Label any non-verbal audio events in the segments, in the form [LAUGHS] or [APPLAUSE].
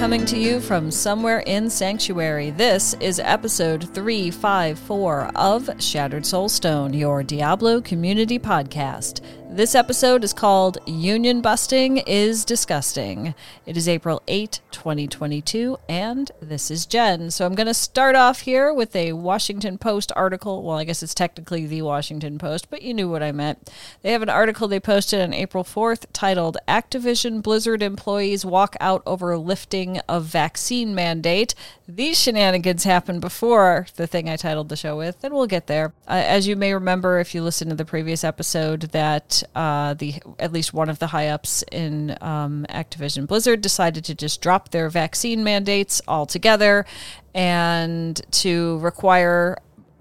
Coming to you from somewhere in Sanctuary, this is episode 354 of Shattered Soulstone, your Diablo Community Podcast. This episode is called Union Busting is Disgusting. It is April 8, 2022, and this is Jen. So I'm going to start off here with a Washington Post article. Well, I guess it's technically the Washington Post, but you knew what I meant. They have an article they posted on April 4th titled Activision Blizzard Employees Walk Out Over Lifting of Vaccine Mandate. These shenanigans happened before the thing I titled the show with, and we'll get there. Uh, as you may remember if you listened to the previous episode, that uh, the at least one of the high ups in um, Activision Blizzard decided to just drop their vaccine mandates altogether and to require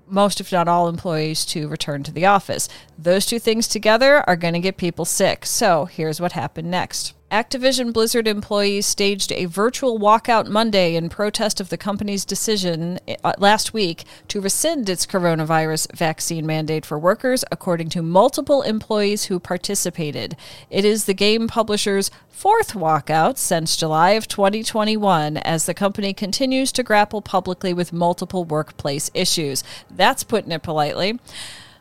most, if not all, employees to return to the office. Those two things together are going to get people sick. So here's what happened next. Activision Blizzard employees staged a virtual walkout Monday in protest of the company's decision uh, last week to rescind its coronavirus vaccine mandate for workers, according to multiple employees who participated. It is the game publisher's fourth walkout since July of 2021 as the company continues to grapple publicly with multiple workplace issues. That's putting it politely.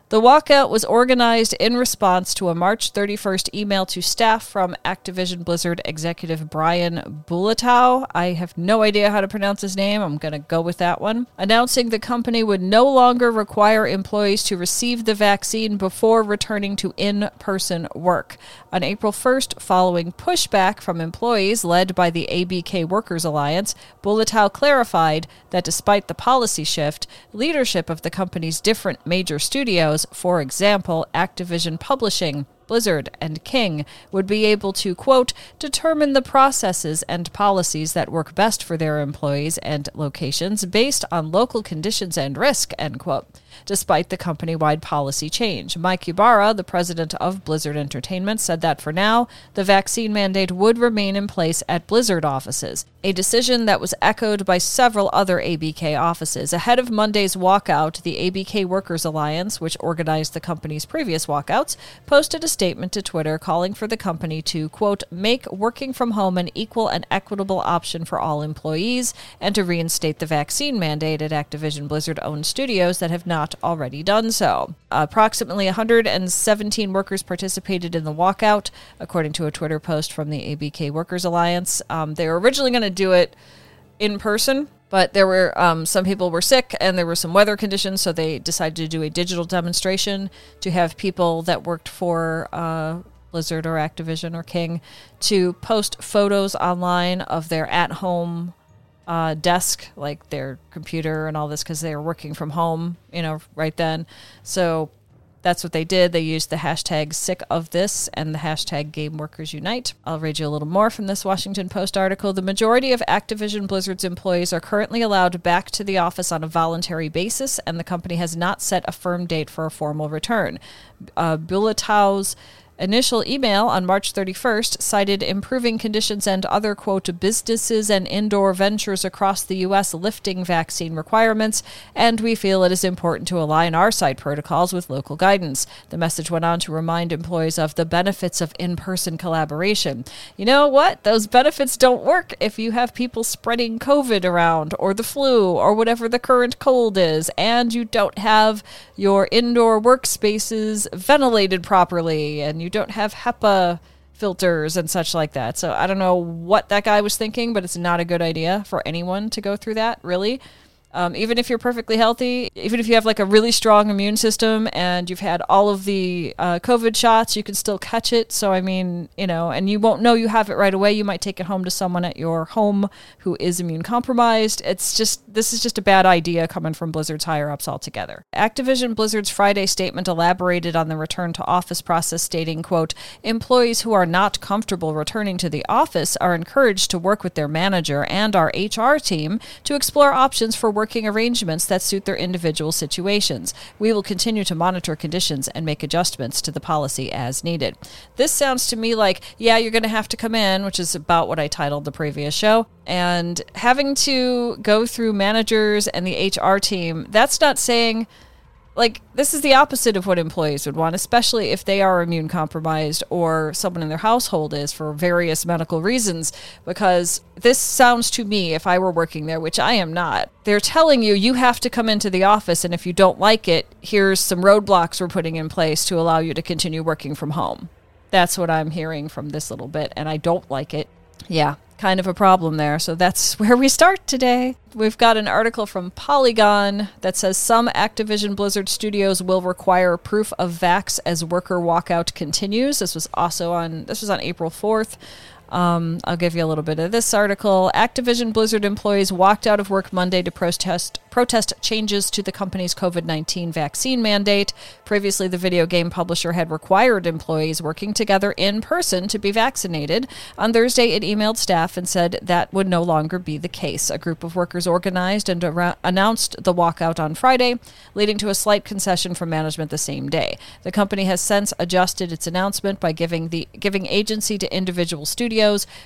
The walkout was organized in response to a March 31st email to staff from Activision Blizzard executive Brian Bulatao. I have no idea how to pronounce his name. I'm going to go with that one. Announcing the company would no longer require employees to receive the vaccine before returning to in person work. On April 1st, following pushback from employees led by the ABK Workers Alliance, Bulatao clarified that despite the policy shift, leadership of the company's different major studios for example, Activision Publishing, Blizzard, and King, would be able to, quote, determine the processes and policies that work best for their employees and locations based on local conditions and risk, end quote despite the company wide policy change. Mike Ybarra, the president of Blizzard Entertainment, said that for now, the vaccine mandate would remain in place at Blizzard offices, a decision that was echoed by several other ABK offices. Ahead of Monday's walkout, the ABK Workers Alliance, which organized the company's previous walkouts, posted a statement to Twitter calling for the company to, quote, make working from home an equal and equitable option for all employees and to reinstate the vaccine mandate at Activision Blizzard owned studios that have not not already done so. Approximately 117 workers participated in the walkout, according to a Twitter post from the ABK Workers Alliance. Um, they were originally going to do it in person, but there were um, some people were sick and there were some weather conditions, so they decided to do a digital demonstration to have people that worked for. Uh, Blizzard or Activision or King to post photos online of their at home uh, desk, like their computer and all this, because they were working from home, you know, right then. So that's what they did. They used the hashtag sick of this and the hashtag game workers unite. I'll read you a little more from this Washington Post article. The majority of Activision Blizzard's employees are currently allowed back to the office on a voluntary basis, and the company has not set a firm date for a formal return. Uh, Bulatao's initial email on March 31st cited improving conditions and other, quote, businesses and indoor ventures across the U.S. lifting vaccine requirements, and we feel it is important to align our site protocols with local guidance. The message went on to remind employees of the benefits of in person collaboration. You know what? Those benefits don't work if you have people spreading COVID around or the flu or whatever the current cold is, and you don't have your indoor workspaces ventilated properly and you you don't have HEPA filters and such like that. So I don't know what that guy was thinking, but it's not a good idea for anyone to go through that, really. Um, even if you're perfectly healthy, even if you have like a really strong immune system and you've had all of the uh, COVID shots, you can still catch it. So, I mean, you know, and you won't know you have it right away. You might take it home to someone at your home who is immune compromised. It's just, this is just a bad idea coming from Blizzard's higher ups altogether. Activision Blizzard's Friday statement elaborated on the return to office process, stating, quote, employees who are not comfortable returning to the office are encouraged to work with their manager and our HR team to explore options for working arrangements that suit their individual situations. We will continue to monitor conditions and make adjustments to the policy as needed. This sounds to me like, yeah, you're going to have to come in, which is about what I titled the previous show, and having to go through managers and the HR team, that's not saying like this is the opposite of what employees would want especially if they are immune compromised or someone in their household is for various medical reasons because this sounds to me if i were working there which i am not they're telling you you have to come into the office and if you don't like it here's some roadblocks we're putting in place to allow you to continue working from home. That's what i'm hearing from this little bit and i don't like it yeah kind of a problem there. So that's [LAUGHS] where we start today. We've got an article from Polygon that says some Activision Blizzard studios will require proof of vax as worker walkout continues. This was also on this was on April 4th. Um, I'll give you a little bit of this article. Activision Blizzard employees walked out of work Monday to protest protest changes to the company's COVID 19 vaccine mandate. Previously, the video game publisher had required employees working together in person to be vaccinated. On Thursday, it emailed staff and said that would no longer be the case. A group of workers organized and ar- announced the walkout on Friday, leading to a slight concession from management the same day. The company has since adjusted its announcement by giving the giving agency to individual studios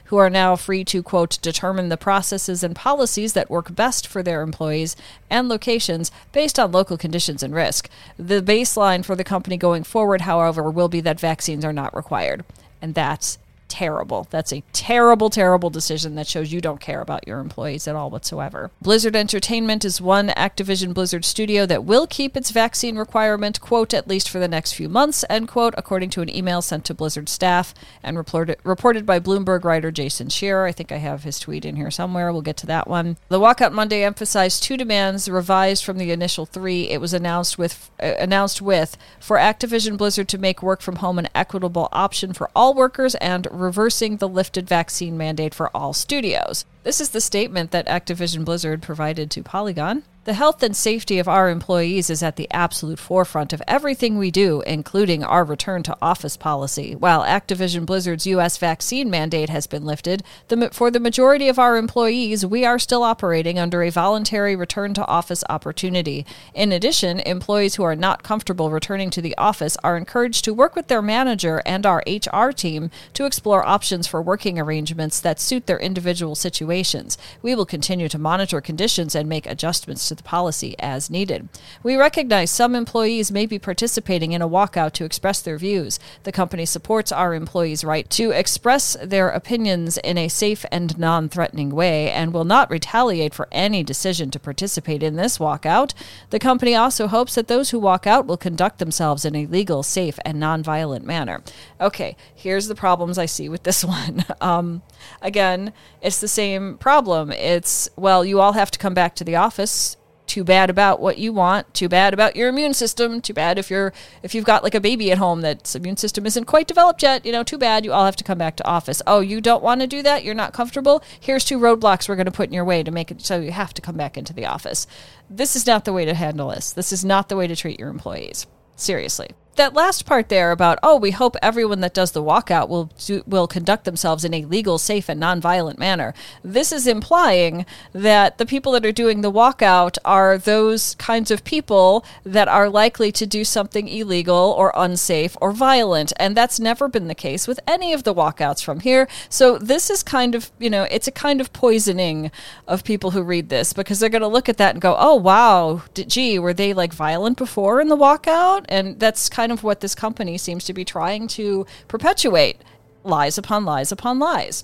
who are now free to, quote, determine the processes and policies that work best for their employees and locations based on local conditions and risk. The baseline for the company going forward, however, will be that vaccines are not required. And that's terrible. That's a terrible, terrible decision that shows you don't care about your employees at all whatsoever. Blizzard Entertainment is one Activision Blizzard studio that will keep its vaccine requirement, quote, at least for the next few months, end quote, according to an email sent to Blizzard staff and reported, reported by Bloomberg writer Jason Schreier. I think I have his tweet in here somewhere. We'll get to that one. The walkout Monday emphasized two demands revised from the initial three. It was announced with uh, announced with for Activision Blizzard to make work from home an equitable option for all workers and reversing the lifted vaccine mandate for all studios. This is the statement that Activision Blizzard provided to Polygon. The health and safety of our employees is at the absolute forefront of everything we do, including our return to office policy. While Activision Blizzard's U.S. vaccine mandate has been lifted, the, for the majority of our employees, we are still operating under a voluntary return to office opportunity. In addition, employees who are not comfortable returning to the office are encouraged to work with their manager and our HR team to explore options for working arrangements that suit their individual situations. We will continue to monitor conditions and make adjustments to the policy as needed. We recognize some employees may be participating in a walkout to express their views. The company supports our employees' right to express their opinions in a safe and non threatening way and will not retaliate for any decision to participate in this walkout. The company also hopes that those who walk out will conduct themselves in a legal, safe, and non-violent manner. Okay, here's the problems I see with this [LAUGHS] one. Um, again, it's the same problem. It's, well, you all have to come back to the office. Too bad about what you want. Too bad about your immune system. Too bad if you're if you've got like a baby at home that's immune system isn't quite developed yet you know too bad you all have to come back to office. Oh you don't want to do that? You're not comfortable? Here's two roadblocks we're going to put in your way to make it so you have to come back into the office. This is not the way to handle this. This is not the way to treat your employees. Seriously that last part there about oh we hope everyone that does the walkout will do, will conduct themselves in a legal safe and nonviolent manner. This is implying that the people that are doing the walkout are those kinds of people that are likely to do something illegal or unsafe or violent. And that's never been the case with any of the walkouts from here. So this is kind of you know it's a kind of poisoning of people who read this because they're going to look at that and go oh wow gee were they like violent before in the walkout? And that's kind kind of what this company seems to be trying to perpetuate lies upon lies upon lies.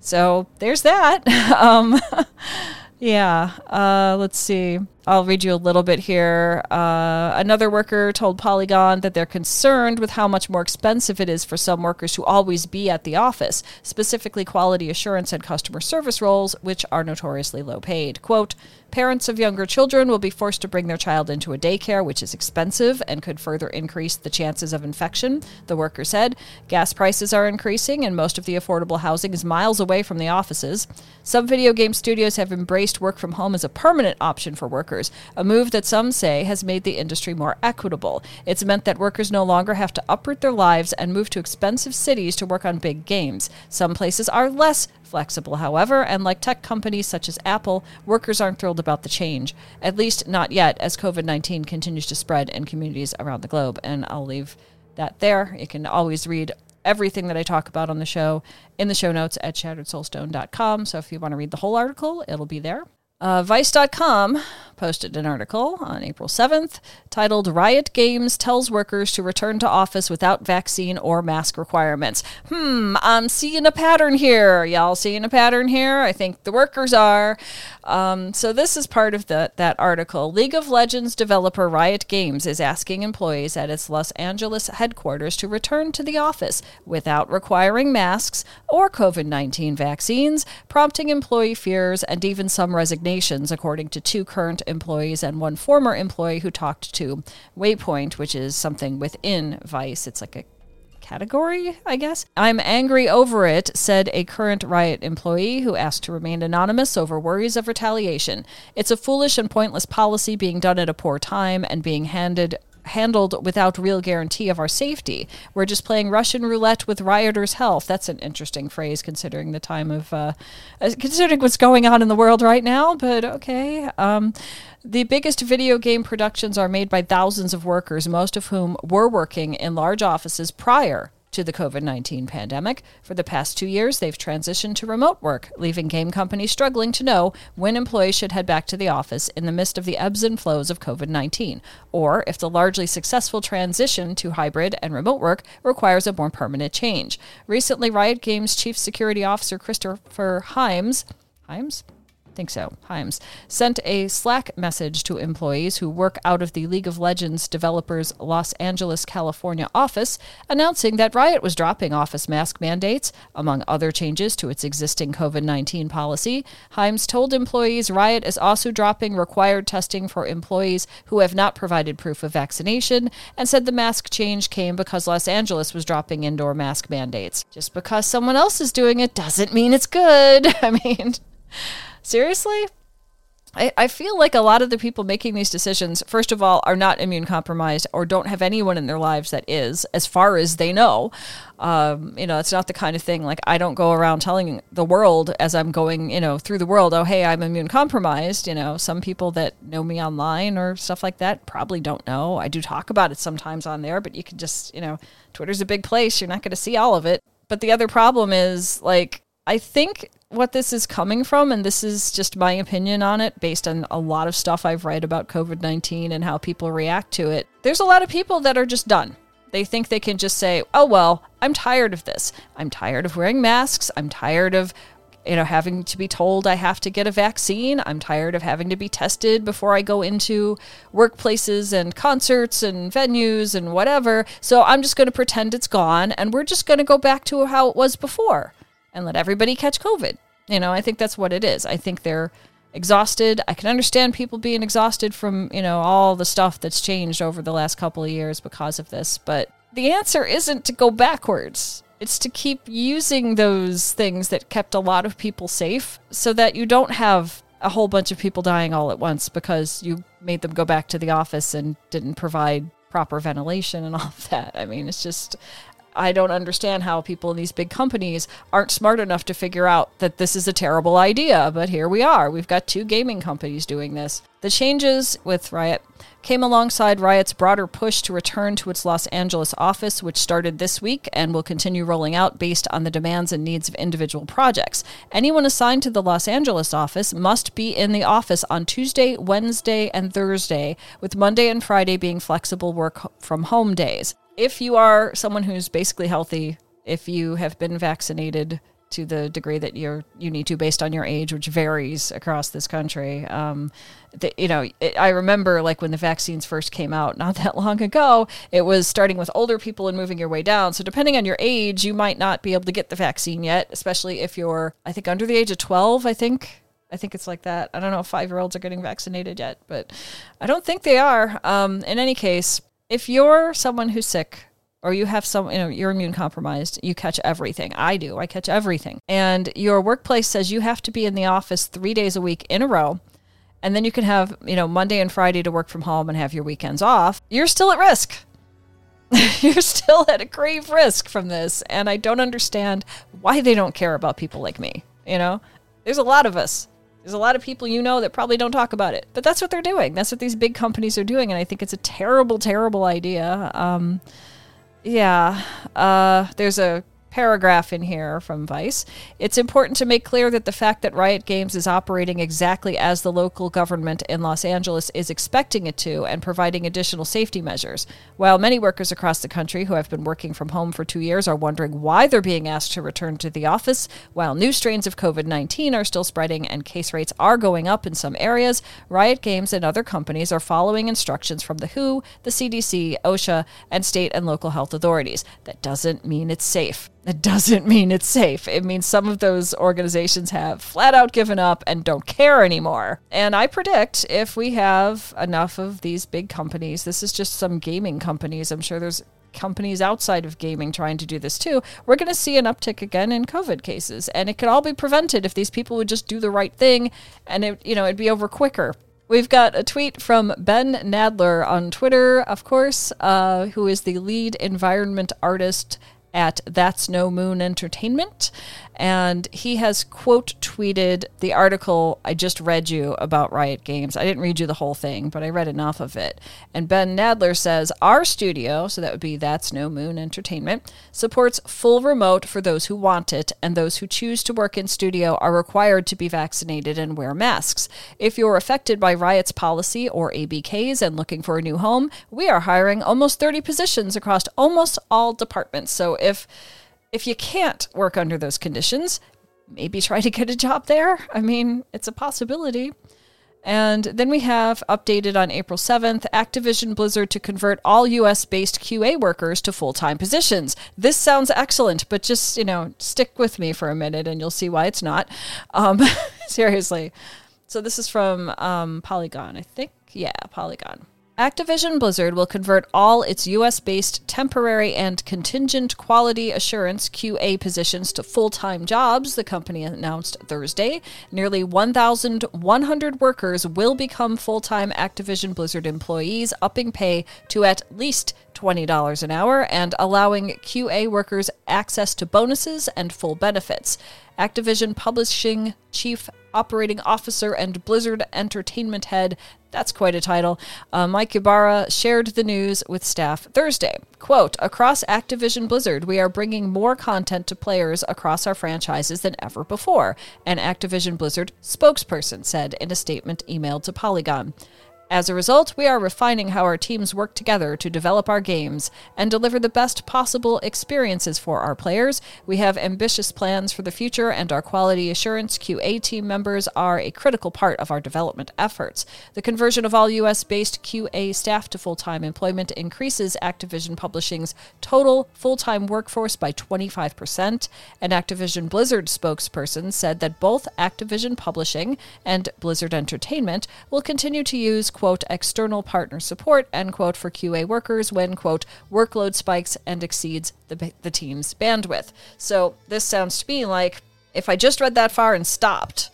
So there's that. [LAUGHS] um, [LAUGHS] yeah, uh, let's see. I'll read you a little bit here. Uh, another worker told Polygon that they're concerned with how much more expensive it is for some workers to always be at the office, specifically quality assurance and customer service roles, which are notoriously low paid. Quote, Parents of younger children will be forced to bring their child into a daycare, which is expensive and could further increase the chances of infection, the worker said. Gas prices are increasing, and most of the affordable housing is miles away from the offices. Some video game studios have embraced work from home as a permanent option for workers, a move that some say has made the industry more equitable. It's meant that workers no longer have to uproot their lives and move to expensive cities to work on big games. Some places are less flexible, however, and like tech companies such as Apple, workers aren't thrilled about the change, at least not yet, as COVID 19 continues to spread in communities around the globe. And I'll leave that there. You can always read everything that I talk about on the show in the show notes at shatteredsoulstone.com. So if you want to read the whole article, it'll be there. Uh, Vice.com posted an article on April 7th titled Riot Games Tells Workers to Return to Office Without Vaccine or Mask Requirements. Hmm, I'm seeing a pattern here. Y'all seeing a pattern here? I think the workers are. Um, so, this is part of the, that article. League of Legends developer Riot Games is asking employees at its Los Angeles headquarters to return to the office without requiring masks or COVID 19 vaccines, prompting employee fears and even some resignations, according to two current employees and one former employee who talked to Waypoint, which is something within Vice. It's like a category, I guess. I'm angry over it, said a current Riot employee who asked to remain anonymous over worries of retaliation. It's a foolish and pointless policy being done at a poor time and being handed handled without real guarantee of our safety. We're just playing Russian roulette with rioters' health. That's an interesting phrase considering the time of, uh, uh, considering what's going on in the world right now, but okay. Um, the biggest video game productions are made by thousands of workers, most of whom were working in large offices prior to the COVID 19 pandemic. For the past two years, they've transitioned to remote work, leaving game companies struggling to know when employees should head back to the office in the midst of the ebbs and flows of COVID 19, or if the largely successful transition to hybrid and remote work requires a more permanent change. Recently, Riot Games Chief Security Officer Christopher Hyams. Hyams? Think so, Hyams, sent a Slack message to employees who work out of the League of Legends developers Los Angeles, California office, announcing that Riot was dropping office mask mandates, among other changes to its existing COVID 19 policy. Hyams told employees Riot is also dropping required testing for employees who have not provided proof of vaccination, and said the mask change came because Los Angeles was dropping indoor mask mandates. Just because someone else is doing it doesn't mean it's good. [LAUGHS] I mean, seriously? I, I feel like a lot of the people making these decisions, first of all, are not immune compromised or don't have anyone in their lives that is, as far as they know. Um, you know, it's not the kind of thing like I don't go around telling the world as I'm going, you know, through the world, oh, hey, I'm immune compromised. You know, some people that know me online or stuff like that probably don't know. I do talk about it sometimes on there, but you can just, you know, Twitter's a big place. You're not going to see all of it. But the other problem is like, I think what this is coming from, and this is just my opinion on it based on a lot of stuff I've read about COVID 19 and how people react to it. There's a lot of people that are just done. They think they can just say, oh, well, I'm tired of this. I'm tired of wearing masks. I'm tired of you know having to be told I have to get a vaccine. I'm tired of having to be tested before I go into workplaces and concerts and venues and whatever. So I'm just going to pretend it's gone and we're just going to go back to how it was before and let everybody catch COVID. You know, I think that's what it is. I think they're exhausted. I can understand people being exhausted from, you know, all the stuff that's changed over the last couple of years because of this, but the answer isn't to go backwards. It's to keep using those things that kept a lot of people safe so that you don't have a whole bunch of people dying all at once because you made them go back to the office and didn't provide proper ventilation and [LAUGHS] all of that. I mean, it's just I don't understand how people in these big companies aren't smart enough to figure out that this is a terrible idea, but here we are. We've got two gaming companies doing this. The changes with Riot came alongside Riot's broader push to return to its Los Angeles office, which started this week and will continue rolling out based on the demands and needs of individual projects. Anyone assigned to the Los Angeles office must be in the office on Tuesday, Wednesday, and Thursday, with Monday and Friday being flexible work from home days if you are someone who's basically healthy, if you have been vaccinated, to the degree that you're you need to based on your age, which varies across this country. Um, the, you know, it, I remember like when the vaccines first came out, not that long ago, it was starting with older people and moving your way down. So depending on your age, you might not be able to get the vaccine yet, especially if you're, I think, under the age of twelve. I think. I think it's like that. I don't know if five year olds are getting vaccinated yet, but I don't think they are. Um, in any case, if you're someone who's sick or you have some, you know, you're immune compromised, you catch everything. I do. I catch everything. And your workplace says you have to be in the office three days a week in a row. And then you can have, you know, Monday and Friday to work from home and have your weekends off. You're still at risk. [LAUGHS] you're still at a grave risk from this. And I don't understand why they don't care about people like me. You know, there's a lot of us. There's a lot of people you know that probably don't talk about it, but that's what they're doing. That's what these big companies are doing. And I think it's a terrible, terrible idea. Um, yeah. Uh, there's a paragraph in here from Vice. It's important to make clear that the fact that Riot Games is operating exactly as the local government in Los Angeles is expecting it to and providing additional safety measures. While many workers across the country who have been working from home for two years are wondering why they're being asked to return to the office, while new strains of COVID 19 are still spreading and case rates are going up in some areas, Riot Games and other companies are following instructions from the WHO, the CDC, OSHA, and state and local health authorities. That doesn't mean it's safe. It doesn't [LAUGHS] mean it's safe. It means some of those organizations have flat out given up and don't care anymore. And I predict if we have enough of these big companies, this is just some gaming companies, I'm sure there's companies outside of gaming trying to do this too, we're going to see an uptick again in COVID cases. And it could all be prevented if these people would just do the right thing and it, you know, it'd be over quicker. We've got a tweet from Ben Nadler on Twitter, of course, uh, who is the lead environment artist at That's No Moon Entertainment. And he has quote tweeted the article I just read you about Riot Games. I didn't read you the whole thing, but I read enough of it. And Ben Nadler says Our studio, so that would be That's No Moon Entertainment, supports full remote for those who want it, and those who choose to work in studio are required to be vaccinated and wear masks. If you're affected by Riot's policy or ABKs and looking for a new home, we are hiring almost 30 positions across almost all departments. So if if you can't work under those conditions, maybe try to get a job there. I mean, it's a possibility. And then we have updated on April 7th Activision Blizzard to convert all US based QA workers to full time positions. This sounds excellent, but just, you know, stick with me for a minute and you'll see why it's not. Um, [LAUGHS] seriously. So this is from um, Polygon, I think. Yeah, Polygon. Activision Blizzard will convert all its US based temporary and contingent quality assurance QA positions to full time jobs, the company announced Thursday. Nearly 1,100 workers will become full time Activision Blizzard employees, upping pay to at least $20 an hour and allowing QA workers access to bonuses and full benefits. Activision Publishing Chief Operating Officer and Blizzard Entertainment Head that's quite a title. Uh, Mike Ybarra shared the news with staff Thursday. Quote Across Activision Blizzard, we are bringing more content to players across our franchises than ever before, an Activision Blizzard spokesperson said in a statement emailed to Polygon. As a result, we are refining how our teams work together to develop our games and deliver the best possible experiences for our players. We have ambitious plans for the future, and our quality assurance QA team members are a critical part of our development efforts. The conversion of all US based QA staff to full time employment increases Activision Publishing's total full time workforce by 25%. An Activision Blizzard spokesperson said that both Activision Publishing and Blizzard Entertainment will continue to use quote, external partner support, end quote, for QA workers when, quote, workload spikes and exceeds the, the team's bandwidth. So this sounds to me like if I just read that far and stopped,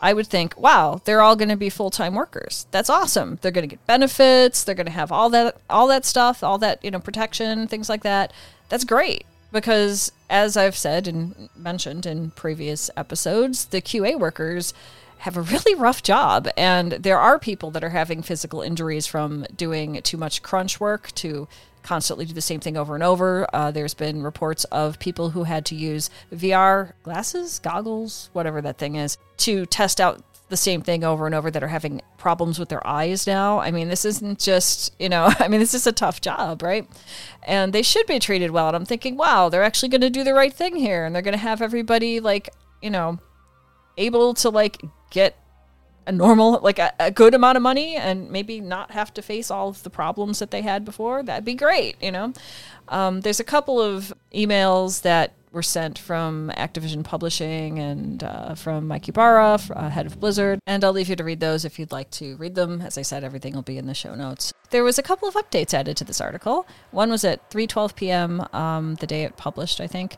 I would think, wow, they're all going to be full-time workers. That's awesome. They're going to get benefits. They're going to have all that, all that stuff, all that, you know, protection, things like that. That's great because as I've said and mentioned in previous episodes, the QA workers have a really rough job. And there are people that are having physical injuries from doing too much crunch work to constantly do the same thing over and over. Uh, there's been reports of people who had to use VR glasses, goggles, whatever that thing is, to test out the same thing over and over that are having problems with their eyes now. I mean, this isn't just, you know, [LAUGHS] I mean, this is a tough job, right? And they should be treated well. And I'm thinking, wow, they're actually going to do the right thing here. And they're going to have everybody, like, you know, able to, like, get a normal, like, a, a good amount of money and maybe not have to face all of the problems that they had before. That'd be great, you know? Um, there's a couple of emails that were sent from Activision Publishing and uh, from Mike Ybarra, uh, head of Blizzard. And I'll leave you to read those if you'd like to read them. As I said, everything will be in the show notes. There was a couple of updates added to this article. One was at 3:12 p.m. Um, the day it published, I think,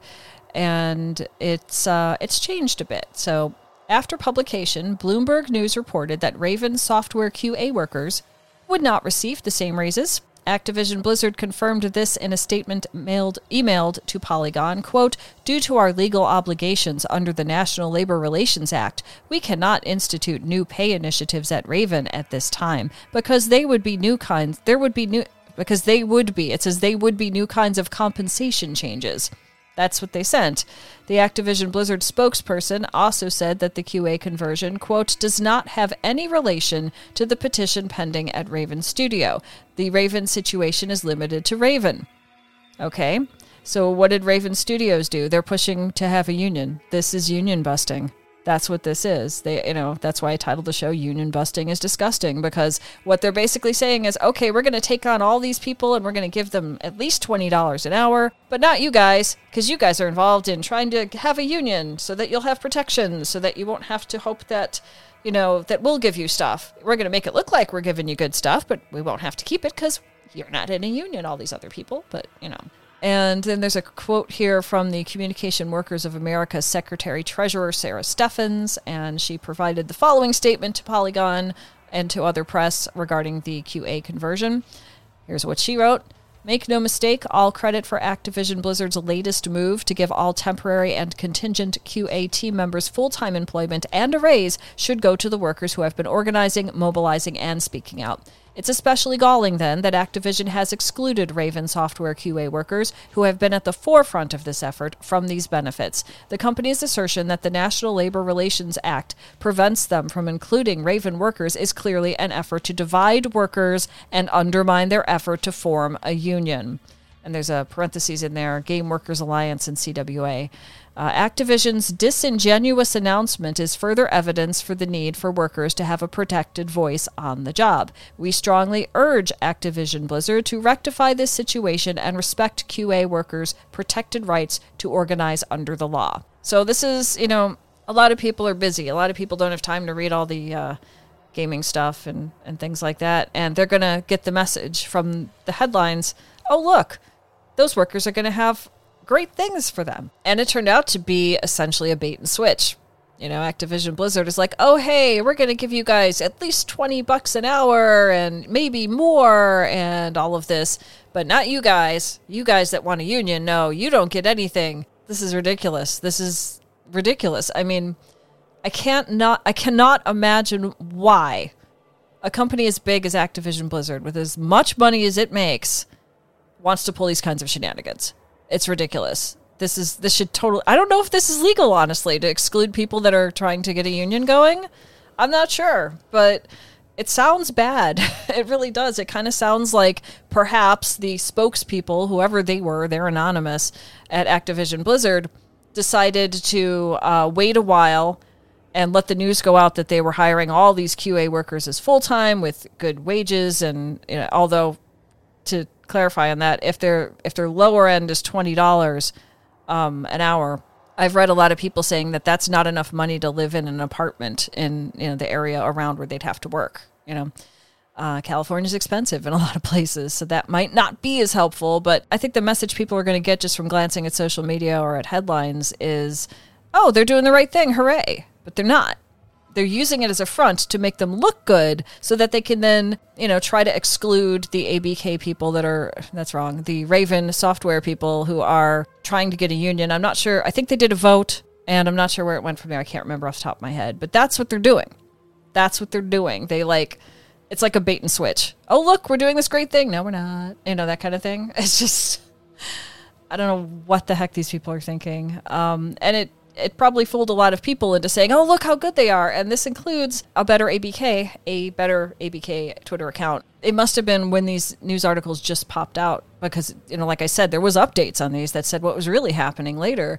and it's uh, it's changed a bit. So. After publication, Bloomberg News reported that Raven software QA workers would not receive the same raises Activision Blizzard confirmed this in a statement mailed emailed to Polygon, quote, "Due to our legal obligations under the National Labor Relations Act, we cannot institute new pay initiatives at Raven at this time because they would be new kinds there would be new because they would be it says they would be new kinds of compensation changes." That's what they sent. The Activision Blizzard spokesperson also said that the QA conversion, quote, does not have any relation to the petition pending at Raven Studio. The Raven situation is limited to Raven. Okay, so what did Raven Studios do? They're pushing to have a union. This is union busting that's what this is. They, you know, that's why I titled the show "Union Busting is Disgusting" because what they're basically saying is, okay, we're going to take on all these people and we're going to give them at least twenty dollars an hour, but not you guys, because you guys are involved in trying to have a union so that you'll have protections, so that you won't have to hope that, you know, that we'll give you stuff. We're going to make it look like we're giving you good stuff, but we won't have to keep it because you're not in a union. All these other people, but you know. And then there's a quote here from the Communication Workers of America Secretary Treasurer Sara Steffens, and she provided the following statement to Polygon and to other press regarding the QA conversion. Here's what she wrote. Make no mistake, all credit for Activision Blizzard's latest move to give all temporary and contingent QA team members full time employment and a raise should go to the workers who have been organizing, mobilizing, and speaking out. It's especially galling, then, that Activision has excluded Raven software QA workers who have been at the forefront of this effort from these benefits. The company's assertion that the National Labor Relations Act prevents them from including Raven workers is clearly an effort to divide workers and undermine their effort to form a union. And there's a parenthesis in there Game Workers Alliance and CWA. Uh, Activision's disingenuous announcement is further evidence for the need for workers to have a protected voice on the job. We strongly urge Activision Blizzard to rectify this situation and respect QA workers' protected rights to organize under the law. So, this is, you know, a lot of people are busy. A lot of people don't have time to read all the uh, gaming stuff and, and things like that. And they're going to get the message from the headlines oh, look, those workers are going to have great things for them. And it turned out to be essentially a bait and switch. You know, Activision Blizzard is like, oh, hey, we're going to give you guys at least 20 bucks an hour and maybe more and all of this, but not you guys. You guys that want a union, no, you don't get anything. This is ridiculous. This is ridiculous. I mean, I can't not, I cannot imagine why a company as big as Activision Blizzard, with as much money as it makes, wants to pull these kinds of shenanigans. It's ridiculous. This is this should totally. I don't know if this is legal, honestly, to exclude people that are trying to get a union going. I'm not sure, but it sounds bad. [LAUGHS] it really does. It kind of sounds like perhaps the spokespeople, whoever they were, they're anonymous at Activision Blizzard, decided to uh, wait a while and let the news go out that they were hiring all these QA workers as full time with good wages. And you know, although to clarify on that. If their if their lower end is twenty dollars um, an hour, I've read a lot of people saying that that's not enough money to live in an apartment in you know the area around where they'd have to work. You know, uh, California's expensive in a lot of places, so that might not be as helpful. But I think the message people are going to get just from glancing at social media or at headlines is, "Oh, they're doing the right thing, hooray!" But they're not they're using it as a front to make them look good so that they can then, you know, try to exclude the ABK people that are, that's wrong, the Raven software people who are trying to get a union. I'm not sure. I think they did a vote and I'm not sure where it went from there. I can't remember off the top of my head, but that's what they're doing. That's what they're doing. They like, it's like a bait and switch. Oh, look, we're doing this great thing. No, we're not. You know, that kind of thing. [LAUGHS] It's just, I don't know what the heck these people are thinking. Um, and it, it probably fooled a lot of people into saying, "Oh, look how good they are," and this includes a better ABK, a better ABK Twitter account. It must have been when these news articles just popped out because, you know, like I said, there was updates on these that said what was really happening later.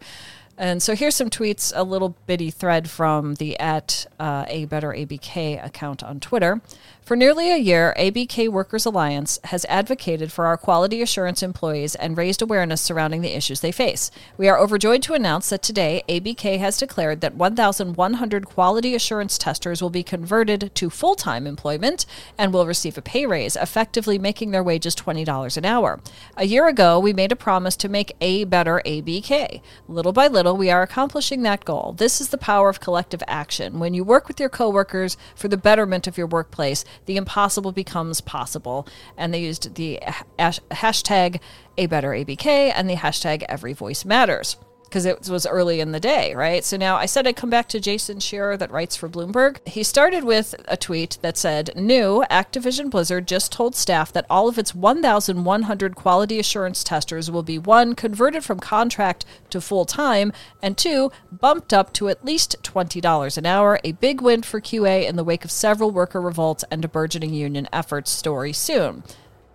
And so here's some tweets, a little bitty thread from the at uh, a better ABK account on Twitter. For nearly a year, ABK Workers Alliance has advocated for our quality assurance employees and raised awareness surrounding the issues they face. We are overjoyed to announce that today ABK has declared that 1,100 quality assurance testers will be converted to full time employment and will receive a pay raise, effectively making their wages $20 an hour. A year ago, we made a promise to make a better ABK. Little by little, we are accomplishing that goal. This is the power of collective action. When you work with your coworkers for the betterment of your workplace, the impossible becomes possible. And they used the hashtag a better ABK and the hashtag every voice matters because it was early in the day, right? So now I said I'd come back to Jason Schreier that writes for Bloomberg. He started with a tweet that said, New Activision Blizzard just told staff that all of its 1,100 quality assurance testers will be one, converted from contract to full time, and two, bumped up to at least $20 an hour, a big win for QA in the wake of several worker revolts and a burgeoning union efforts story soon.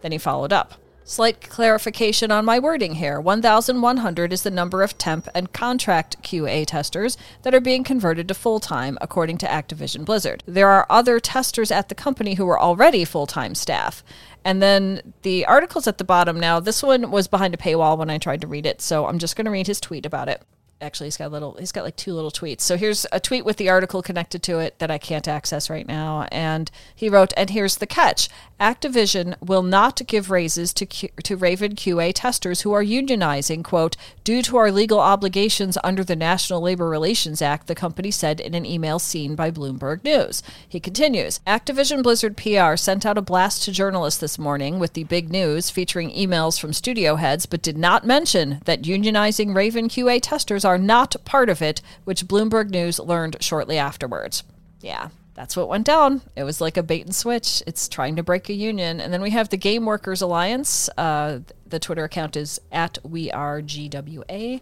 Then he followed up. Slight clarification on my wording here 1,100 is the number of temp and contract QA testers that are being converted to full time, according to Activision Blizzard. There are other testers at the company who are already full time staff. And then the article's at the bottom now. This one was behind a paywall when I tried to read it, so I'm just going to read his tweet about it actually he's got little he's got like two little tweets. So here's a tweet with the article connected to it that i can't access right now. And he wrote and here's the catch. Activision will not give raises to Q, to raven qa testers who are unionizing quote due to our legal obligations under the national labor relations act the company said in an email seen by bloomberg news. He continues activision blizzard pr sent out a blast to journalists this morning with the big news featuring emails from studio heads but did not mention that unionizing raven qa testers are are not part of it, which Bloomberg News learned shortly afterwards. Yeah, that's what went down. It was like a bait and switch. It's trying to break a union. And then we have the Game Workers Alliance. Uh, the Twitter account is at We Are GWA.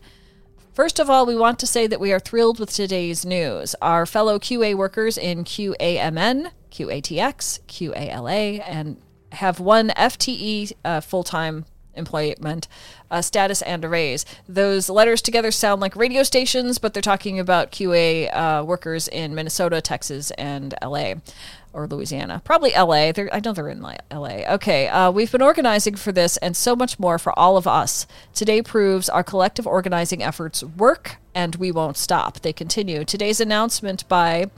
First of all, we want to say that we are thrilled with today's news. Our fellow QA workers in QAMN, QATX, QALA, and have won FTE uh, full time employment uh, status and a raise. Those letters together sound like radio stations, but they're talking about QA uh, workers in Minnesota, Texas, and LA or Louisiana. Probably LA. They're, I know they're in LA. Okay, uh, we've been organizing for this and so much more for all of us. Today proves our collective organizing efforts work and we won't stop. They continue. Today's announcement by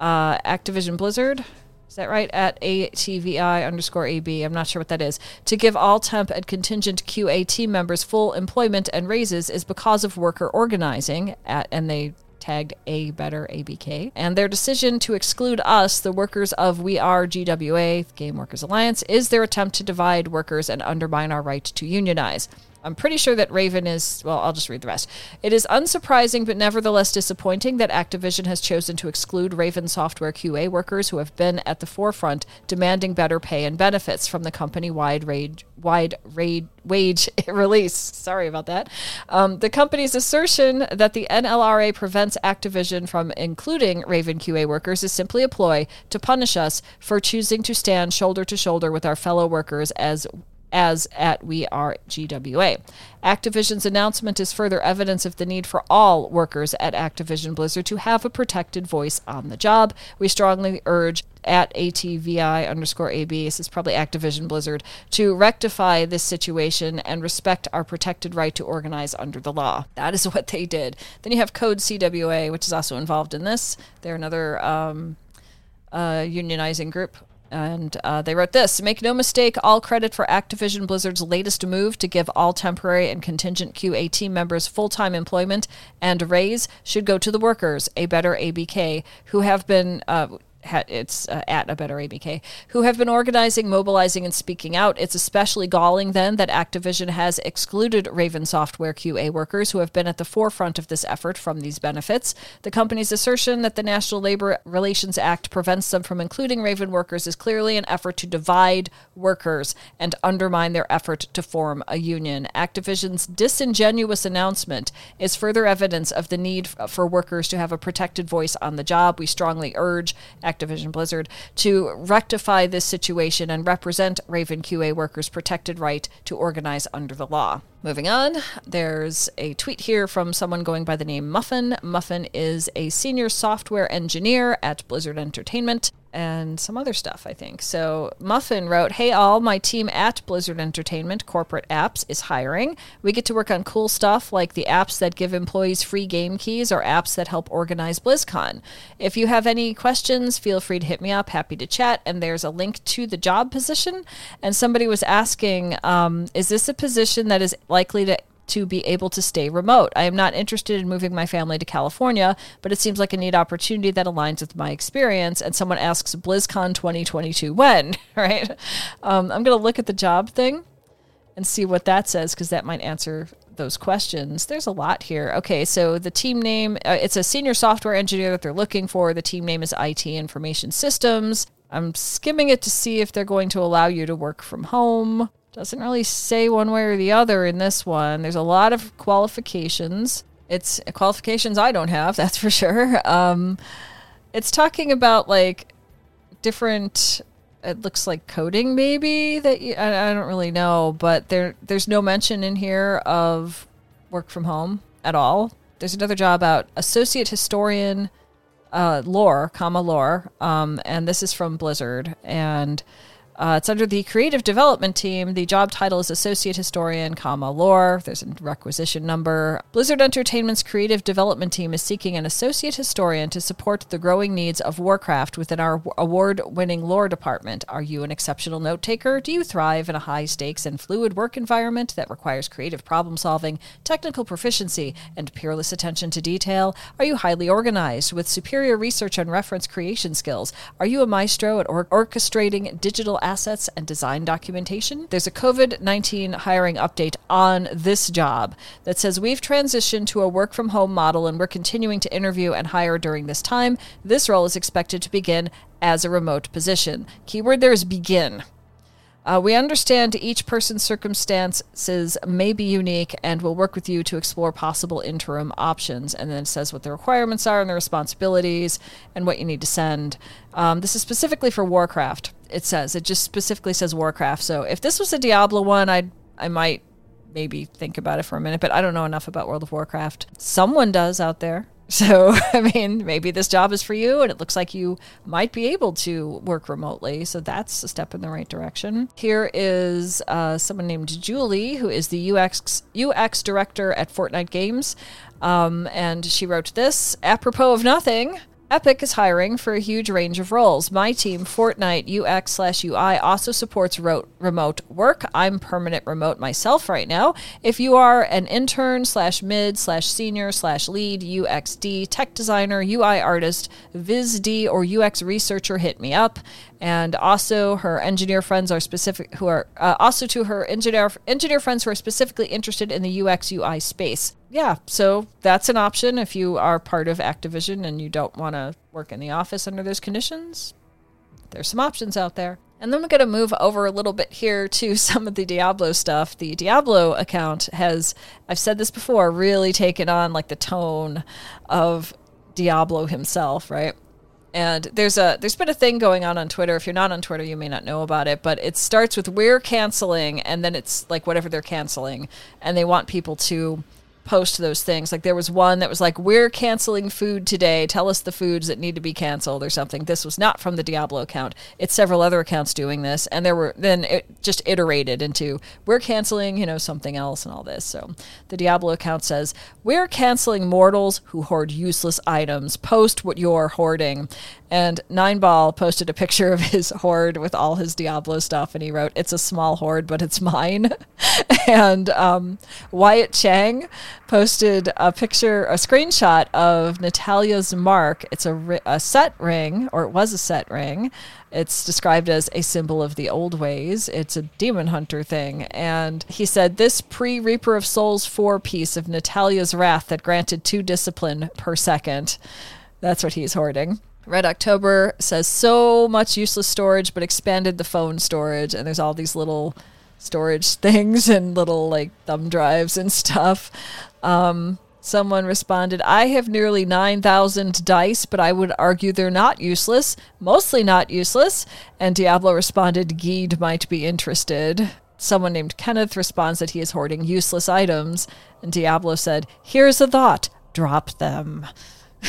uh, Activision Blizzard is that right? At ATVI underscore AB. I'm not sure what that is. To give all temp and contingent QA team members full employment and raises is because of worker organizing at, and they tagged A Better ABK. And their decision to exclude us, the workers of We Are GWA, Game Workers Alliance, is their attempt to divide workers and undermine our right to unionize. I'm pretty sure that Raven is, well, I'll just read the rest. It is unsurprising but nevertheless disappointing that Activision has chosen to exclude Raven software QA workers who have been at the forefront demanding better pay and benefits from the company wide wage, wide raid, wage release. Sorry about that. Um, the company's assertion that the NLRA prevents Activision from including Raven QA workers is simply a ploy to punish us for choosing to stand shoulder to shoulder with our fellow workers as as at We Are GWA. Activision's announcement is further evidence of the need for all workers at Activision Blizzard to have a protected voice on the job. We strongly urge at ATVI underscore AB, this is probably Activision Blizzard, to rectify this situation and respect our protected right to organize under the law. That is [LAUGHS] what they did. Then you have Code CWA, which is also involved in this. They're another um, uh, unionizing group. And uh, they wrote this Make no mistake, all credit for Activision Blizzard's latest move to give all temporary and contingent QA team members full time employment and raise should go to the workers, a better ABK, who have been. Uh, it's uh, at a better ABK, who have been organizing, mobilizing, and speaking out. It's especially galling then that Activision has excluded Raven Software QA workers who have been at the forefront of this effort from these benefits. The company's assertion that the National Labor Relations Act prevents them from including Raven workers is clearly an effort to divide workers and undermine their effort to form a union. Activision's disingenuous announcement is further evidence of the need for workers to have a protected voice on the job. We strongly urge Activision Blizzard to rectify this situation and represent Raven QA workers' protected right to organize under the law. Moving on, there's a tweet here from someone going by the name Muffin. Muffin is a senior software engineer at Blizzard Entertainment and some other stuff, I think. So Muffin wrote, Hey all, my team at Blizzard Entertainment Corporate Apps is hiring. We get to work on cool stuff like the apps that give employees free game keys or apps that help organize BlizzCon. If you have any questions, feel free to hit me up. Happy to chat. And there's a link to the job position. And somebody was asking, um, Is this a position that is likely to to be able to stay remote. I am not interested in moving my family to California, but it seems like a neat opportunity that aligns with my experience. And someone asks BlizzCon 2022 when, [LAUGHS] right? Um, I'm going to look at the job thing and see what that says because that might answer those questions. There's a lot here. Okay, so the team name, uh, it's a senior software engineer that they're looking for. The team name is IT Information Systems. I'm skimming it to see if they're going to allow you to work from home. Doesn't really say one way or the other in this one. There's a lot of qualifications. It's qualifications I don't have, [LAUGHS] that's for sure. Um, it's talking about like different. It looks like coding, maybe that you, I, I don't really know, but there there's no mention in here of work from home at all. There's another job out, associate historian, uh, lore, comma lore, um, and this is from Blizzard, and uh, it's under the creative development team. The job title is associate historian, comma lore. There's a requisition number. Blizzard Entertainment's creative development team is seeking an associate historian to support the growing needs of Warcraft within our award-winning lore department. Are you an exceptional note taker? Do you thrive in a high-stakes and fluid work environment that requires creative problem solving, technical proficiency, and peerless attention to detail? Are you highly organized with superior research and reference creation skills? Are you a maestro at or- orchestrating digital assets and design documentation. There's a COVID 19 hiring update on this job that says we've transitioned to a work from home model and we're continuing to interview and hire during this time. This role is expected to begin as a remote position. Keyword there is begin. Uh, we understand each person's circumstances may be unique and will work with you to explore possible interim options. And then it says what the requirements are and the responsibilities and what you need to send. Um, this is specifically for Warcraft. It says it just specifically says Warcraft. So if this was a Diablo one, I I might maybe think about it for a minute, but I don't know enough about World of Warcraft. Someone does out there. [LAUGHS] So, I mean, maybe this job is for you, and it looks like you might be able to work remotely. So, that's a step in the right direction. Here is uh, someone named Julie, who is the UX, UX director at Fortnite Games. Um, and she wrote this apropos of nothing. Epic is hiring for a huge range of roles. My team, Fortnite UX slash UI, also supports ro- remote work. I'm permanent remote myself right now. If you are an intern slash mid slash senior slash lead UXD, tech designer, UI artist, VizD, or UX researcher, hit me up and also her engineer friends are specific who are uh, also to her engineer engineer friends who are specifically interested in the UX UI space. Yeah, so that's an option if you are part of Activision and you don't want to work in the office under those conditions. There's some options out there. And then we're going to move over a little bit here to [LAUGHS] some of the Diablo stuff. The Diablo account has, I've said this before, really taken on like the tone of Diablo himself, right? And there's a there's been a thing going on on Twitter. If you're not on Twitter, you may not know about it, but it starts with we're canceling and then it's like whatever they're canceling and they want people to post those things. Like there was one that was like, "We're canceling food today. Tell us the foods that need to be canceled or something." This was not from the Diablo account. It's several other accounts doing this, and there were then it just iterated into, "We're canceling, you know, something else and all this." So the Diablo account says, "We're canceling mortals who hoard useless items. Post what you're hoarding." And Nineball posted a picture of his hoard with all his Diablo stuff, and he wrote, "It's a small hoard, but it's mine." [LAUGHS] and um, Wyatt Cheng posted a picture, a screenshot of Natalya's mark. It's a, a set ring, or it was a set ring. It's described as a symbol of the old ways. It's a demon hunter thing. And he said, This pre Reaper of Souls 4 piece of Natalya's wrath that granted two discipline per second. That's what he's hoarding. Red October says so much useless storage, but expanded the phone storage. And there's all these little storage [LAUGHS] things and little like thumb drives and stuff. Um, someone responded, I have nearly 9,000 dice, but I would argue they're not useless, mostly not useless. And Diablo responded, Greed might be interested. Someone named Kenneth responds that he is hoarding useless items. And Diablo said, Here's a thought drop them. [LAUGHS]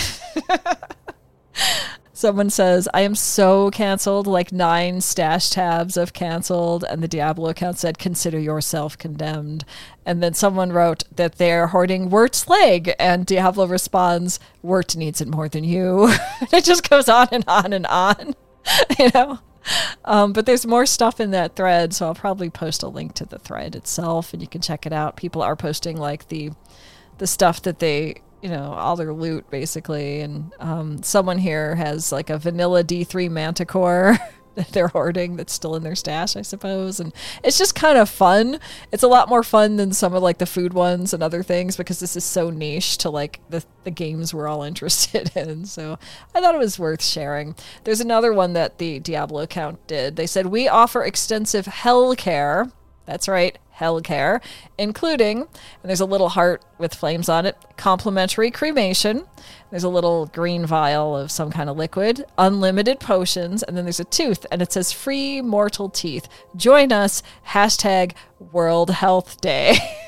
Someone says, I am so canceled, like nine stash tabs of canceled. And the Diablo account said, Consider yourself condemned. And then someone wrote that they're hoarding Wirt's leg. And Diablo responds, Wirt needs it more than you. [LAUGHS] it just goes on and on and on, [LAUGHS] you know? Um, but there's more stuff in that thread. So I'll probably post a link to the thread itself and you can check it out. People are posting like the the stuff that they you know all their loot basically. And um, someone here has like a vanilla d3 manticore [LAUGHS] that they're hoarding that's still in their stash i suppose. And it's just kind of fun. It's a lot more fun than some of like the food ones and other things because this is so niche to like the, the games we're all [LAUGHS] interested in. So i thought it was worth sharing. There's another one that the diablo account did. They said we offer extensive hell care. That's right, hell care, including, and there's a little heart with flames on it, complimentary cremation. There's a little green vial of some kind of liquid, unlimited potions, and then there's a tooth, and it says free mortal teeth. Join us, hashtag World Health Day. [LAUGHS]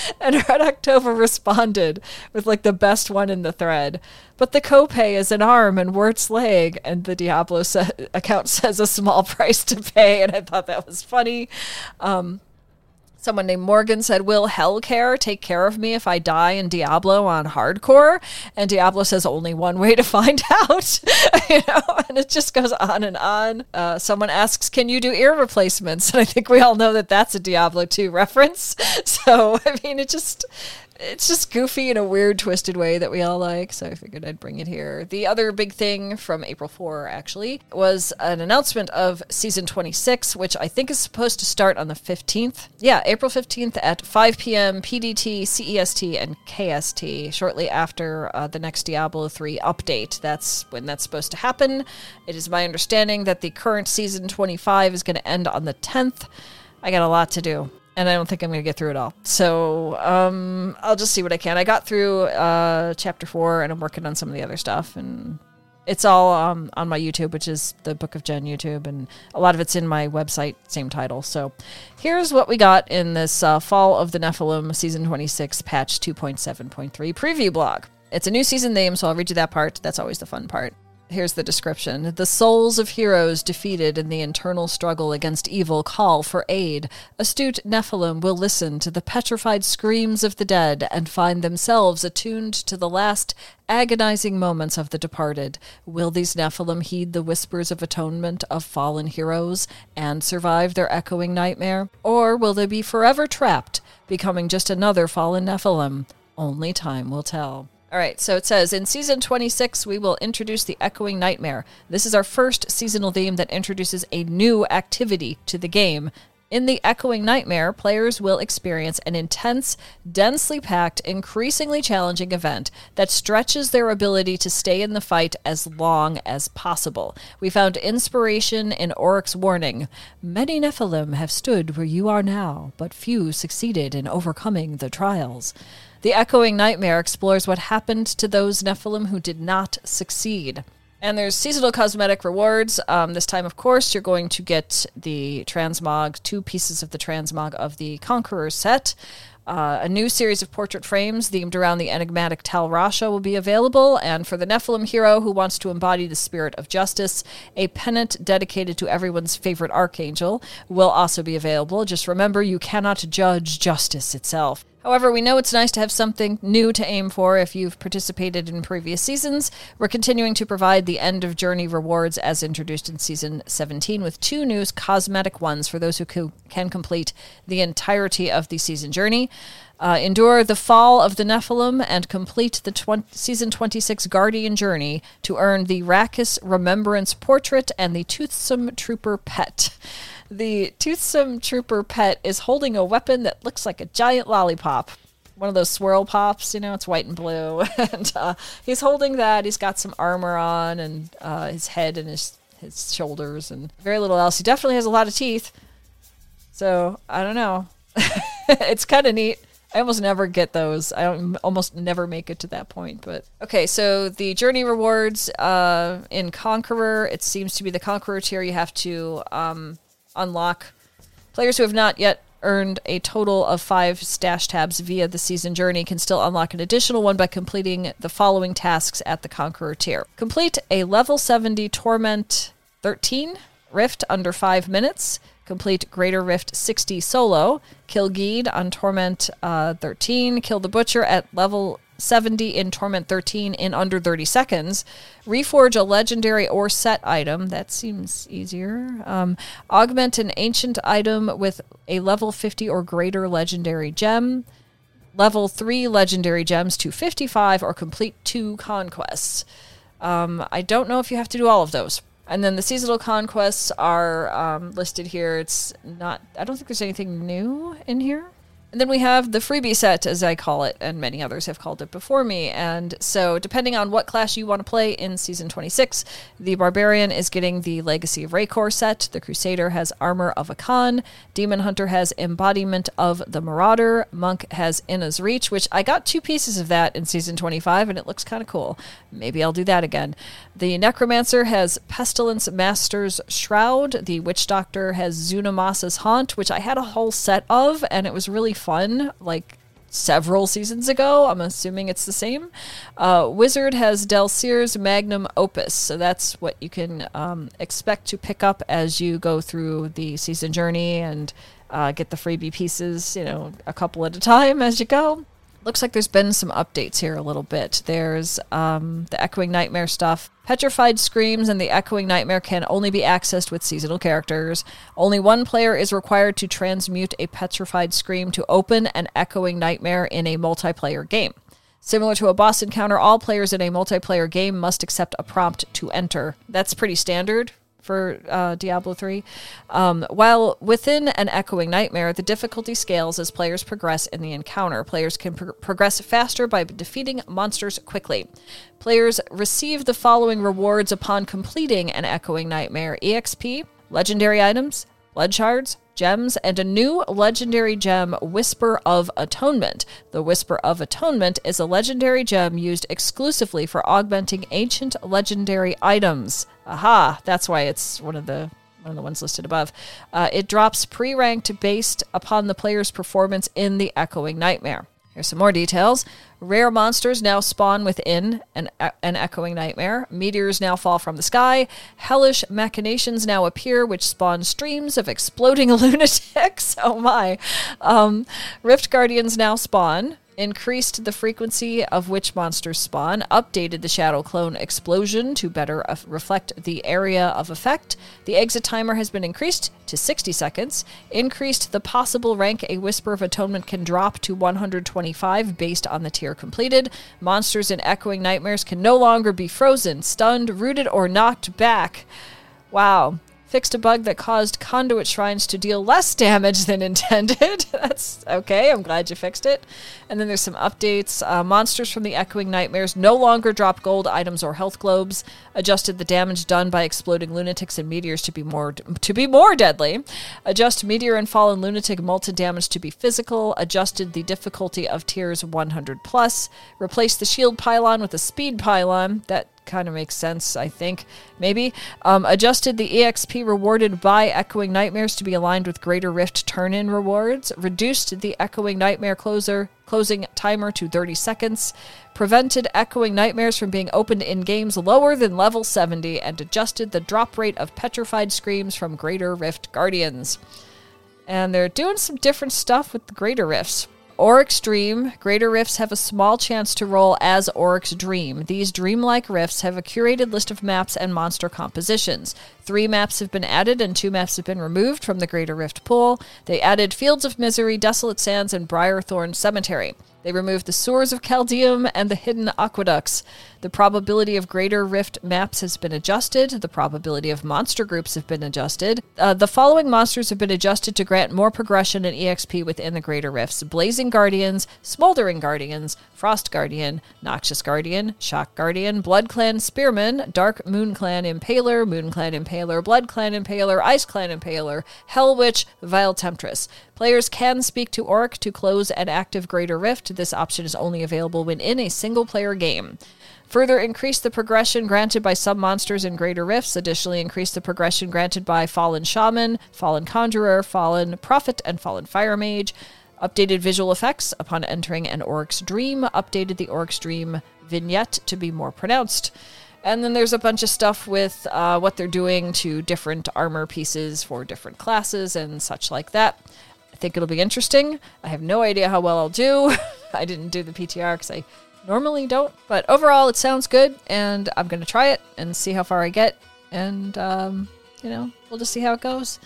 [LAUGHS] And Red October responded with like the best one in the thread. But the copay is an arm and Wirt's leg. And the Diablo sa- [LAUGHS] account says a small [LAUGHS] price to pay. And I thought that was funny. Um, Someone named Morgan said, Will Hellcare take care of me if I die in Diablo on hardcore? And Diablo says, Only one way to [LAUGHS] find out. [LAUGHS] you know, and it just goes on and on. Uh, someone asks, Can you do ear replacements? [LAUGHS] And I think we all know that that's a Diablo 2 reference. So, I mean, it just it's just goofy in a weird, twisted way that we all like. So I figured I'd bring it here. The other big thing from April 4, actually, was an announcement of season 26, which I think is supposed to start on the 15th. Yeah, April 15th at 5 p.m. PDT, CEST, and KST, shortly after uh, the next Diablo 3 update. That's when that's supposed to happen. It is my understanding that the current season 25 is going to end on the 10th. I got a lot to do and I don't think I'm going to get through it all. So um, I'll just see what I can. I got through uh, chapter four, and I'm working on some of the other stuff, and it's all um, on my YouTube, which is the Book of Gen YouTube, and a lot of it's in my website, same title. So here's what we got in this uh, Fall of the Nephilim Season 26 Patch 2.7.3 preview blog. It's a new season name, so I'll read you that part. That's always the fun part. Here's the description. The souls of heroes defeated in the internal struggle against evil call for aid. Astute Nephilim will listen to the petrified screams of the dead and find themselves attuned to the last agonizing moments of the departed. Will these Nephilim heed the whispers of atonement of fallen heroes and survive their echoing nightmare? Or will they be forever trapped, becoming just another fallen Nephilim? Only time will tell. All right, so it says in season 26, we will introduce the Echoing Nightmare. This is our first seasonal theme that introduces a new activity to the game. In the Echoing Nightmare, players will experience an intense, densely packed, increasingly challenging event that stretches their ability to stay in the fight as long as possible. We found inspiration in Orek's warning Many Nephilim have stood where you are now, but few succeeded in overcoming the trials. The Echoing Nightmare explores what happened to those Nephilim who did not succeed. And there's seasonal cosmetic rewards. Um, this time, of course, you're going to get the transmog, two pieces of the transmog of the Conqueror set. Uh, a new series of portrait frames themed around the enigmatic Tal Rasha will be available, and for the Nephilim hero who wants to embody the spirit of justice, a pennant dedicated to everyone's favorite archangel will also be available. Just remember, you cannot judge justice itself. However, we know it's nice to have something new to aim for if you've participated in previous seasons. We're continuing to provide the end of journey rewards as introduced in season 17 with two new cosmetic ones for those who can complete the entirety of the season journey. Uh, endure the fall of the Nephilim and complete the 20, season 26 Guardian journey to earn the Rakkus Remembrance Portrait and the Toothsome Trooper Pet. The Toothsome Trooper Pet is holding a weapon that looks like a giant lollipop. One of those swirl pops, you know, it's white and blue. [LAUGHS] and uh, he's holding that. He's got some armor on and uh, his head and his, his shoulders and very little else. He definitely has a lot of teeth. So I don't know. [LAUGHS] it's kind of neat. I almost never get those. I almost never make it to that point. But okay, so the journey rewards uh, in Conqueror, it seems to be the Conqueror tier. You have to um, unlock players who have not yet earned a total of five stash tabs via the season journey can still unlock an additional one by completing the following tasks at the Conqueror tier. Complete a level 70 Torment 13 Rift under five minutes. Complete Greater Rift 60 solo. Kill Greed on Torment uh, 13. Kill the Butcher at level 70 in Torment 13 in under 30 seconds. Reforge a legendary or set item. That seems easier. Um, augment an ancient item with a level 50 or greater legendary gem. Level 3 legendary gems to 55 or complete two conquests. Um, I don't know if you have to do all of those. And then the seasonal conquests are um, listed here. It's not, I don't think there's anything new in here. And then we have the freebie set, as I call it, and many others have called it before me. And so, depending on what class you want to play in Season 26, the Barbarian is getting the Legacy of Raekor set, the Crusader has Armor of Akkhan, Demon Hunter has Embodiment of the Marauder, Monk has Inna's Reach, which I got two pieces of that in Season 25, and it looks kind of cool. Maybe I'll do that again. The Necromancer has Pestilence Master's Shroud, the Witch Doctor has Zunimassa's Haunt, which I had a whole set of, and it was really fun, like several seasons ago. I'm assuming it's the same. Uh, Wizard has Delsere's Magnum Opus, so that's what you can um, expect to pick up as you go through the season journey and uh, get the freebie pieces, you know, a couple at a time as you go looks like there's been some updates here a little bit. There's um, the Echoing Nightmare stuff. Petrified Screams and the Echoing Nightmare can only be accessed with seasonal characters. Only one player is required to transmute a Petrified Scream to open an Echoing Nightmare in a multiplayer game. Similar to a boss encounter, all players in a multiplayer game must accept a prompt to enter. That's pretty standard for uh, Diablo 3. Um, while within an echoing nightmare, the difficulty scales as players progress in the encounter. Players can pro- progress faster by defeating monsters quickly. Players receive the following rewards upon completing an echoing nightmare EXP, legendary items, blood shards, gems, and a new legendary gem, Whisper of Atonement. The Whisper of Atonement is a legendary gem used exclusively for augmenting ancient legendary items. Aha, that's why it's one of the one of the ones listed above. Uh, it drops pre-ranked based upon the player's performance in the Echoing Nightmare. Here's some more details. Rare monsters now spawn within an, an echoing nightmare. Meteors now fall from the sky. Hellish machinations now appear, which spawn streams of exploding [LAUGHS] lunatics. Oh my. Um, Rift Guardians now spawn increased the frequency of which monsters spawn, updated the Shadow Clone explosion to better uh, reflect the area of effect. The exit timer has been increased to 60 seconds, increased the possible rank a Whisper of Atonement can drop to 125 based on the tier completed. Monsters in Echoing Nightmares can no longer be frozen, stunned, rooted, or knocked back. Wow fixed a bug that caused conduit shrines to deal less [LAUGHS] damage than intended. [LAUGHS] That's okay. I'm glad you fixed it. And then there's some updates. Uh, monsters from the Echoing Nightmares no longer drop gold items or health globes. Adjusted the damage done by exploding lunatics and meteors to be more to be more deadly. Adjust meteor and fallen lunatic molten damage to be physical. Adjusted the difficulty of tiers 100 plus. Replaced the shield pylon with a speed pylon. That kind of makes sense, I think. Maybe. Um, adjusted the EXP rewarded by Echoing Nightmares to be aligned with Greater Rift turn in rewards. Reduced the Echoing Nightmare closer closing timer to 30 seconds. Prevented Echoing Nightmares from being opened in games lower than level 70. And adjusted the drop rate of Petrified Screams from Greater Rift Guardians. And they're doing some different stuff with the Greater Rifts. Orek's Dream. Greater Rifts have a small chance to roll as Orek's Dream. These dreamlike rifts have a curated list of maps and monster compositions. Three maps have been added and two maps have been removed from the Greater Rift pool. They added Fields of Misery, Desolate Sands, and Briarthorn Cemetery. They removed the sewers of Caldeum and the hidden aqueducts. The probability of greater rift maps has been adjusted. The probability of monster groups have been adjusted. Uh, the following monsters have been adjusted to grant more progression and EXP within the greater rifts Blazing Guardians, Smoldering Guardians, Frost Guardian, Noxious Guardian, Shock Guardian, Blood Clan Spearman, Dark Moon Clan Impaler, Moon Clan Impaler, Blood Clan Impaler, Ice Clan Impaler, Hell Witch, Vile Temptress. Players can speak to Orek to close an active Greater Rift. This option is only available when in a single player game. Further increase the progression granted by some monsters in Greater Rifts. Additionally, increase the progression granted by Fallen Shaman, Fallen Conjurer, Fallen Prophet, and Fallen Fire Mage. Updated visual effects upon entering an Orek's Dream. Updated the Orek's Dream vignette to be more pronounced. And then there's a bunch of stuff with uh, what they're doing to different armor pieces for different classes and such like that. I think it'll be interesting. I have no idea how well I'll do. [LAUGHS] I didn't do the PTR because I normally don't. But overall, it sounds good, and I'm going to try it and see how far I get. And, um, you know, we'll just see how it goes.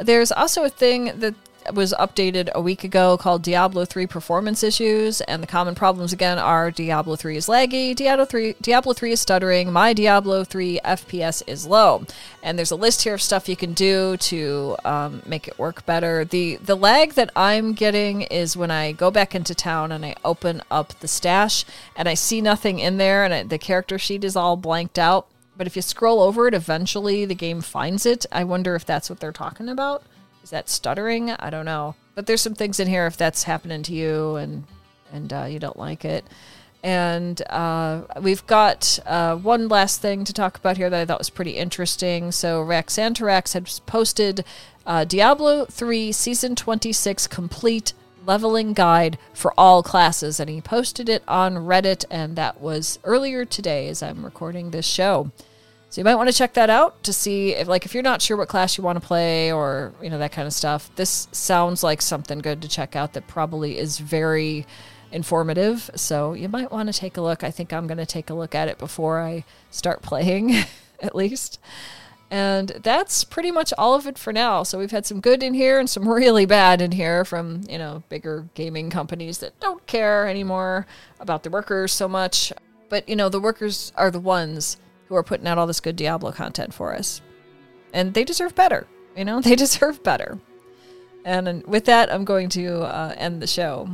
There's also a thing that was updated a week ago called Diablo 3 performance issues and the common problems again are Diablo 3 is laggy, Diablo 3 Diablo 3 is stuttering, my Diablo 3 FPS is low. And there's a list here of stuff you can do to um, make it work better. The the lag that I'm getting is when I go back into town and I open up the stash and I see nothing in there and I, the character sheet is all blanked out. But if you scroll over it, eventually the game finds it. I wonder if that's what they're talking about. Is that stuttering? I don't know. But there's some things in here if that's happening to you and and uh, you don't like it. And uh, we've got uh, one last thing to talk about here that I thought was pretty interesting. So Raxxanterax had posted uh, Diablo 3 Season 26 complete leveling guide for all classes, and he posted it on Reddit, and that was earlier today as I'm recording this show. So you might want to check that out to see if like if you're not sure what class you want to play or you know that kind of stuff. This sounds like something good to check out that probably is very informative. So you might want to take a look. I think I'm going to take a look at it before I start [LAUGHS] playing at least. And that's pretty much all of it for now. So we've had some good in here and some [LAUGHS] really bad in here from, you know, bigger gaming companies that don't care anymore about the workers so much. But, you know, the workers are the ones who are putting out all this good Diablo content for us. And they deserve better. You know, [LAUGHS] they deserve better. And with that, I'm going to uh, end the show.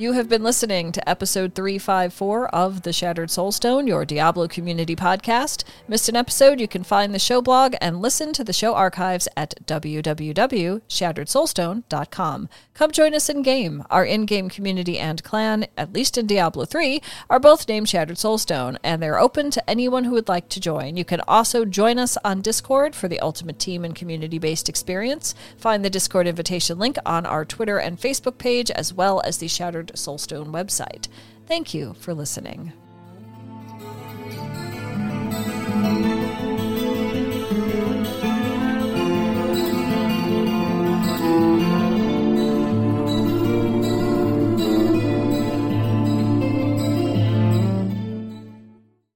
You have been listening to episode 354 of The Shattered Soulstone, your Diablo community podcast. Missed an episode? You can find the show blog and listen to the show archives at www.shatteredsoulstone.com. Come join us in game. Our in game community and clan, at least in Diablo 3, are both named Shattered Soulstone, and they're open to anyone who would like to join. You can also join us on Discord for the ultimate team and community based experience. Find the Discord invitation link on our Twitter and Facebook page, as well as the Shattered Soulstone website. Thank you for listening.